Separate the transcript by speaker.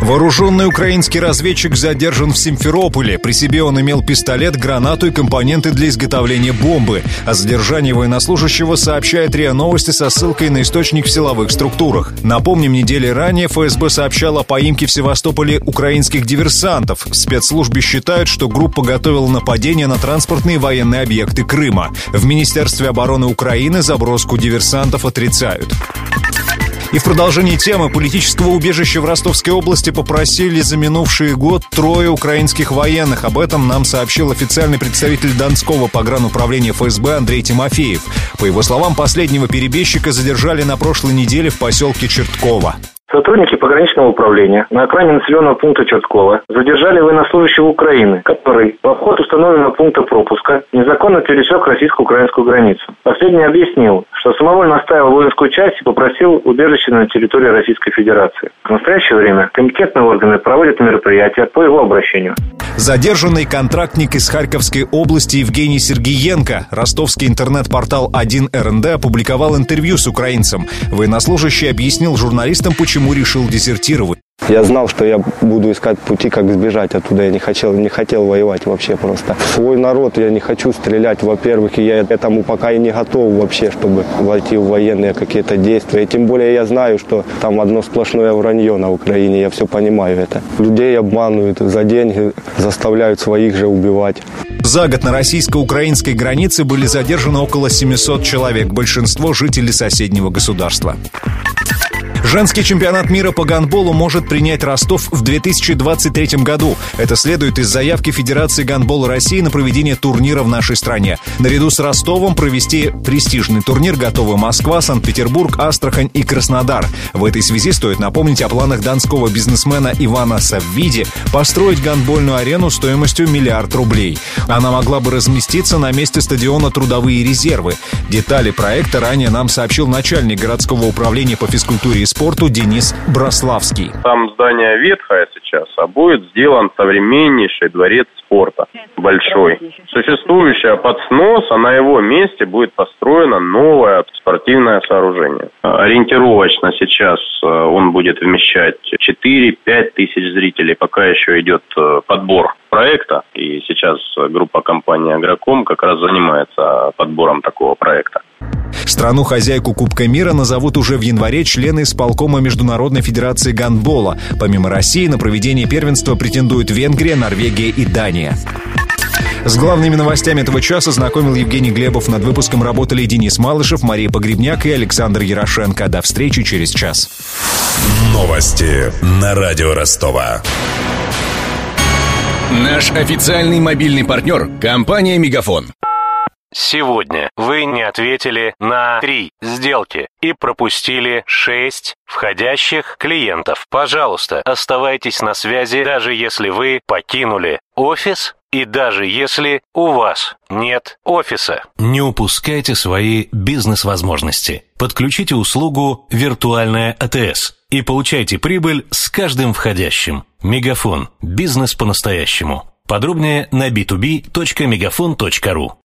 Speaker 1: Вооруженный украинский разведчик задержан в Симферополе. При себе он имел пистолет, гранату и компоненты для изготовления бомбы. О задержании военнослужащего сообщает РИА Новости со ссылкой на источник в силовых структурах. Напомним, недели ранее ФСБ сообщала о поимке в Севастополе украинских диверсантов. В спецслужбе считают, что группа готовила нападение на транспортные военные объекты Крыма. В Министерстве обороны Украины заброску диверсантов отрицают. И в продолжении темы политического убежища в Ростовской области попросили за минувший год трое украинских военных. Об этом нам сообщил официальный представитель Донского погрануправления ФСБ Андрей Тимофеев. По его словам, последнего перебежчика задержали на прошлой неделе в поселке Чертково.
Speaker 2: Сотрудники пограничного управления на окраине населенного пункта Черткова задержали военнослужащего Украины, который в обход установленного пункта пропуска незаконно пересек российско-украинскую границу. Последний объяснил, что самовольно оставил воинскую часть и попросил убежище на территории Российской Федерации. В настоящее время комитетные органы проводят мероприятия по его обращению.
Speaker 1: Задержанный контрактник из Харьковской области Евгений Сергеенко. Ростовский интернет-портал 1РНД опубликовал интервью с украинцем. Военнослужащий объяснил журналистам, почему решил дезертировать.
Speaker 3: Я знал, что я буду искать пути, как сбежать оттуда. Я не хотел, не хотел воевать вообще просто. В свой народ я не хочу стрелять, во-первых, и я этому пока и не готов вообще, чтобы войти в военные какие-то действия. И тем более я знаю, что там одно сплошное вранье на Украине, я все понимаю это. Людей обманывают за деньги, заставляют своих же убивать.
Speaker 1: За год на российско-украинской границе были задержаны около 700 человек, большинство жителей соседнего государства. Женский чемпионат мира по гандболу может принять Ростов в 2023 году. Это следует из заявки Федерации гандбола России на проведение турнира в нашей стране. Наряду с Ростовом провести престижный турнир готовы Москва, Санкт-Петербург, Астрахань и Краснодар. В этой связи стоит напомнить о планах донского бизнесмена Ивана Саввиди построить гандбольную арену стоимостью миллиард рублей. Она могла бы разместиться на месте стадиона «Трудовые резервы». Детали проекта ранее нам сообщил начальник городского управления по физкультуре и спорту Денис Брославский.
Speaker 4: Там здание ветхое сейчас, а будет сделан современнейший дворец спорта, большой. Существующая под снос, а на его месте будет построено новое спортивное сооружение. Ориентировочно сейчас э, он будет вмещать 4-5 тысяч зрителей, пока еще идет э, подбор проекта, и сейчас группа компании «Агроком» как раз занимается подбором такого проекта.
Speaker 1: Страну-хозяйку Кубка мира назовут уже в январе члены исполкома Международной Федерации гандбола. Помимо России на проведение первенства претендуют Венгрия, Норвегия и Дания. С главными новостями этого часа знакомил Евгений Глебов. Над выпуском работали Денис Малышев, Мария Погребняк и Александр Ярошенко. До встречи через час.
Speaker 5: Новости на радио Ростова.
Speaker 6: Наш официальный мобильный партнер – компания «Мегафон».
Speaker 7: Сегодня вы не ответили на три сделки и пропустили шесть входящих клиентов. Пожалуйста, оставайтесь на связи, даже если вы покинули офис и даже если у вас нет офиса. Не упускайте свои бизнес-возможности. Подключите услугу «Виртуальная АТС» и получайте прибыль с каждым входящим. Мегафон. Бизнес по-настоящему. Подробнее на b2b.мегафон.ру